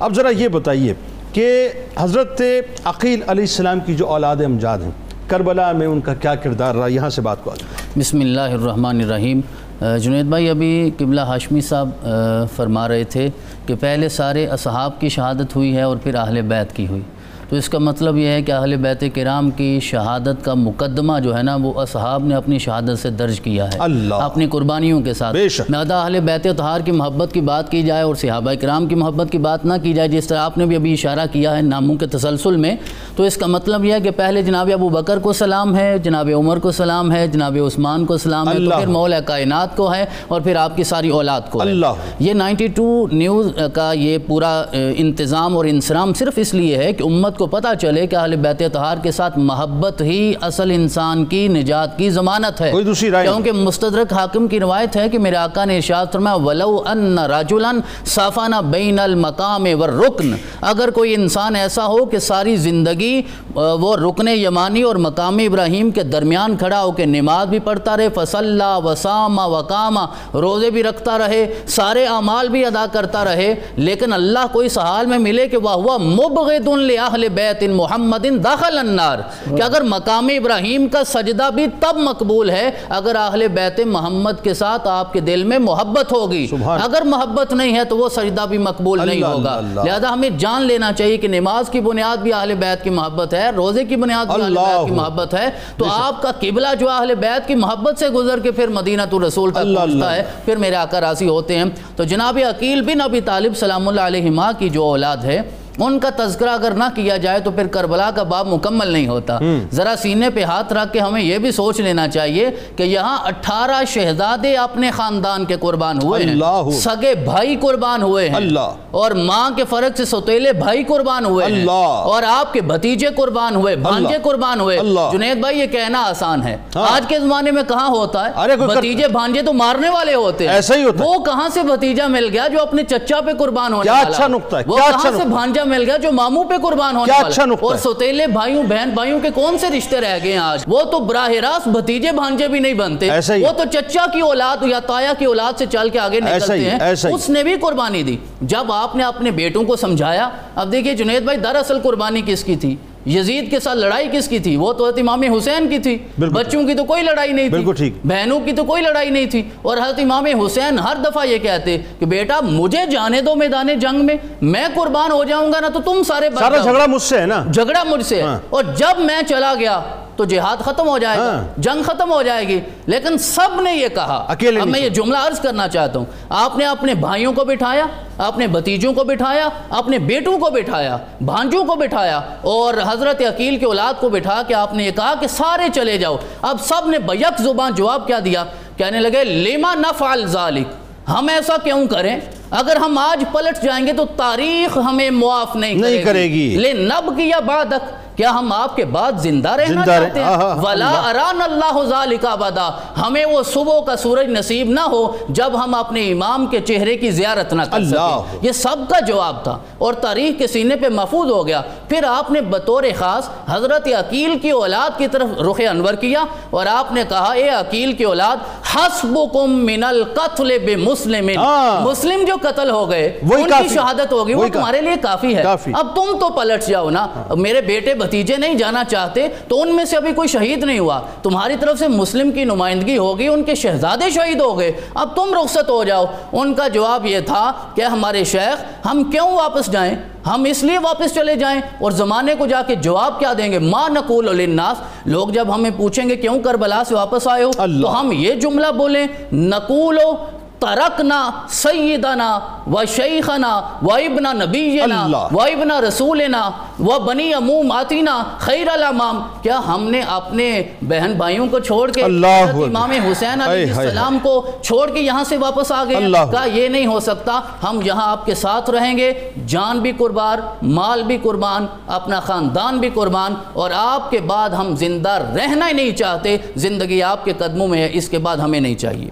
اب ذرا یہ بتائیے کہ حضرت عقیل علیہ السلام کی جو اولاد امجاد ہیں، کربلا میں ان کا کیا کردار رہا؟ یہاں سے بات کو آگے۔ بسم اللہ الرحمن الرحیم۔ جنید بھائی، ابھی قبلہ ہاشمی صاحب فرما رہے تھے کہ پہلے سارے اصحاب کی شہادت ہوئی ہے اور پھر اہل بیت کی ہوئی۔ تو اس کا مطلب یہ ہے کہ اہل بیت کرام کی شہادت کا مقدمہ جو ہے نا وہ اصحاب نے اپنی شہادت سے درج کیا ہے۔ اللہ۔ اپنی قربانیوں کے ساتھ۔ لہذا اہل بیت اتحار کی محبت کی بات کی جائے اور صحابہ کرام کی محبت کی بات نہ کی جائے جس طرح آپ نے بھی ابھی اشارہ کیا ہے ناموں کے تسلسل میں۔ تو اس کا مطلب یہ ہے کہ پہلے جناب ابو بکر کو سلام ہے جناب عمر کو سلام ہے جناب عثمان کو سلام ہے تو پھر مولا کائنات کو ہے اور پھر آپ کی ساری اولاد کو ہے۔ اللہ۔ یہ نائنٹی ٹو نیوز کا یہ پورا انتظام اور انسرام صرف اس لیے ہے کہ امت کو پتہ چلے کہ اہل بیت اطہار کے ساتھ محبت ہی اصل انسان کی نجات کی ضمانت ہے کوئی دوسری رائے۔ کیونکہ مستدرک حاکم کی روایت ہے کہ میرے آقا نے ارشاد فرمایا ولو ان رجلا صافانا بین المقام والرکن اگر کوئی انسان ایسا ہو کہ ساری زندگی وہ رکن یمانی اور مقام ابراہیم کے درمیان کھڑا ہو کہ نماز بھی پڑھتا رہے فصلہ وسامہ وقامہ روزے بھی رکھتا رہے سارے اعمال بھی ادا کرتا رہے لیکن اللہ کو اس حال میں ملے کہ وہ ہوا مبغض لأہل بیت محمد داخل النار۔ کہ اگر مقام ابراہیم کا سجدہ بھی تب مقبول ہے اگر اہل بیت محمد کے ساتھ آپ کے دل میں محبت ہوگی۔ اگر محبت نہیں ہے تو وہ سجدہ بھی مقبول نہیں ہوگا۔ لہذا ہمیں جان لینا چاہیے کہ نماز کی بنیاد بھی اہل بیت کی محبت ہے روزے کی بنیاد بھی اہل بیت کی محبت ہے۔ تو آپ کا قبلہ جو اہل بیت کی محبت سے گزر کے پھر مدینہ تو رسول تک پہنچتا۔ ہے پھر میرے آقا راضی ہوتے ہیں۔ تو جناب عقیل بن ابی طالب سلام اللہ علیہ کی جو اولاد ہے ان کا تذکرہ اگر نہ کیا جائے تو پھر کربلا کا باب مکمل نہیں ہوتا۔ ذرا سینے پہ ہاتھ رکھ کے ہمیں یہ بھی سوچ لینا چاہیے کہ یہاں اٹھارہ شہزادے اپنے خاندان کے قربان ہوئے ہیں۔ سگے بھائی قربان ہوئے ہیں۔ اور ماں کے فرق سے سوتیلے بھائی قربان ہوئے ہیں۔ اور آپ کے بھتیجے قربان ہوئے بھانجے قربان ہوئے۔ جنید بھائی یہ کہنا آسان ہے۔ ہاں۔ آج کے زمانے میں کہاں ہوتا ہے؟ بھتیجے بھانجے تو مارنے والے ہوتے ہیں۔ وہ کہاں سے بھتیجا مل گیا جو اپنے چچا پہ قربان ہونے والا اچھا وہ کہاں اچھا سے۔ بھانجا مل گیا جو ماموں پہ قربان ہونے والا اچھا نقطہ اور ہے۔ سوتیلے بھائیوں بہن بھائیوں کے کون سے رشتے رہ گئے ہیں آج؟ وہ تو براہ راست بھتیجے بھانجے بھی نہیں بنتے۔ وہ تو چچا کی اولاد یا تایا کی اولاد سے چل کے آگے نکلتے ہیں۔ اس نے بھی قربانی دی۔ جب آپ نے اپنے بیٹوں کو سمجھایا اب دیکھیے جنید بھائی دراصل قربانی کس کی تھی؟ یزید کے ساتھ لڑائی کس کی تھی؟ وہ تو حضرت امام حسین کی تھی۔ بچوں کی تو کوئی لڑائی نہیں تھی۔ ٹھیک۔ بہنوں کی تو کوئی لڑائی نہیں تھی۔ اور حضرت امام حسین ہر دفعہ یہ کہتے کہ بیٹا مجھے جانے دو میدان جنگ میں میں قربان ہو جاؤں گا نا تو تم سارے سارا۔ جھگڑا مجھ سے ہے نا؟ جھگڑا مجھ سے ہے۔ ہاں۔ اور جب میں چلا گیا تو جہاد ختم ہو جائے گا ہاں۔ جنگ ختم ہو جائے گی۔ لیکن سب نے یہ کہا۔ اکیلے اب میں یہ جملہ عرض کرنا چاہتا ہوں۔ آپ نے اپنے بھائیوں کو بٹھایا اپنے بھتیجوں کو بٹھایا اپنے بیٹوں کو بٹھایا بھانجوں کو بٹھایا اور حضرت عقیل کے اولاد کو بٹھا کے آپ نے یہ کہا کہ سارے چلے جاؤ۔ اب سب نے بیک زبان جواب کیا دیا۔ کہنے لگے لیما نفعل ذالک؟ ہم ایسا کیوں کریں؟ اگر ہم آج پلٹ جائیں گے تو تاریخ ہمیں معاف نہیں کرے گی۔ لے نب کیا بعدک کیا ہم آپ کے بعد زندہ رہنا چاہتے ہیں؟ ولا اران اللہ ذالک ابدا ہمیں وہ صبح کا سورج نصیب نہ ہو جب ہم اپنے امام کے چہرے کی زیارت نہ کر سکیں۔ یہ سب کا جواب تھا اور تاریخ کے سینے پہ محفوظ ہو گیا۔ پھر آپ نے بطور خاص حضرت عقیل کی اولاد کی طرف رخ انور کیا اور آپ نے کہا اے عقیل کی اولاد حسبکم من القتل بمسلم ہاں۔ مسلم جو قتل ہو گئے ان کی۔ شہادت ہوگی وہ۔ تمہارے لیے کافی ہے۔ اب تم تو پلٹ جاؤ نا میرے بیٹے بھتیجے نہیں جانا چاہتے تو ان میں سے ابھی کوئی شہید نہیں ہوا تمہاری طرف سے مسلم کی نمائندگی ہوگی ان کے شہزادے شہید ہو گئے اب تم رخصت ہو جاؤ ان کا جواب یہ تھا کہ ہمارے شیخ ہم کیوں واپس جائیں ہم اس لیے واپس چلے جائیں اور زمانے کو جا کے جواب کیا دیں گے؟ ما نقول للناس۔ لوگ جب ہمیں پوچھیں گے کیوں کربلا سے واپس آئے ہو؟ تو ہم یہ جملہ بولیں نقولو ترکنا سیدنا و شیخنا و ابن نبینا و ابن رسولنا و بنی اموم آتینا خیر الامام۔ کیا ہم نے اپنے بہن بھائیوں کو چھوڑ کے۔ امام حسین علیہ السلام کو چھوڑ کے یہاں سے واپس آ گئے؟ کہا یہ نہیں ہو سکتا ہم یہاں آپ کے ساتھ رہیں گے۔ جان بھی قربان مال بھی قربان اپنا خاندان بھی قربان۔ اور آپ کے بعد ہم زندہ رہنا ہی نہیں چاہتے۔ زندگی آپ کے قدموں میں ہے اس کے بعد ہمیں نہیں چاہیے۔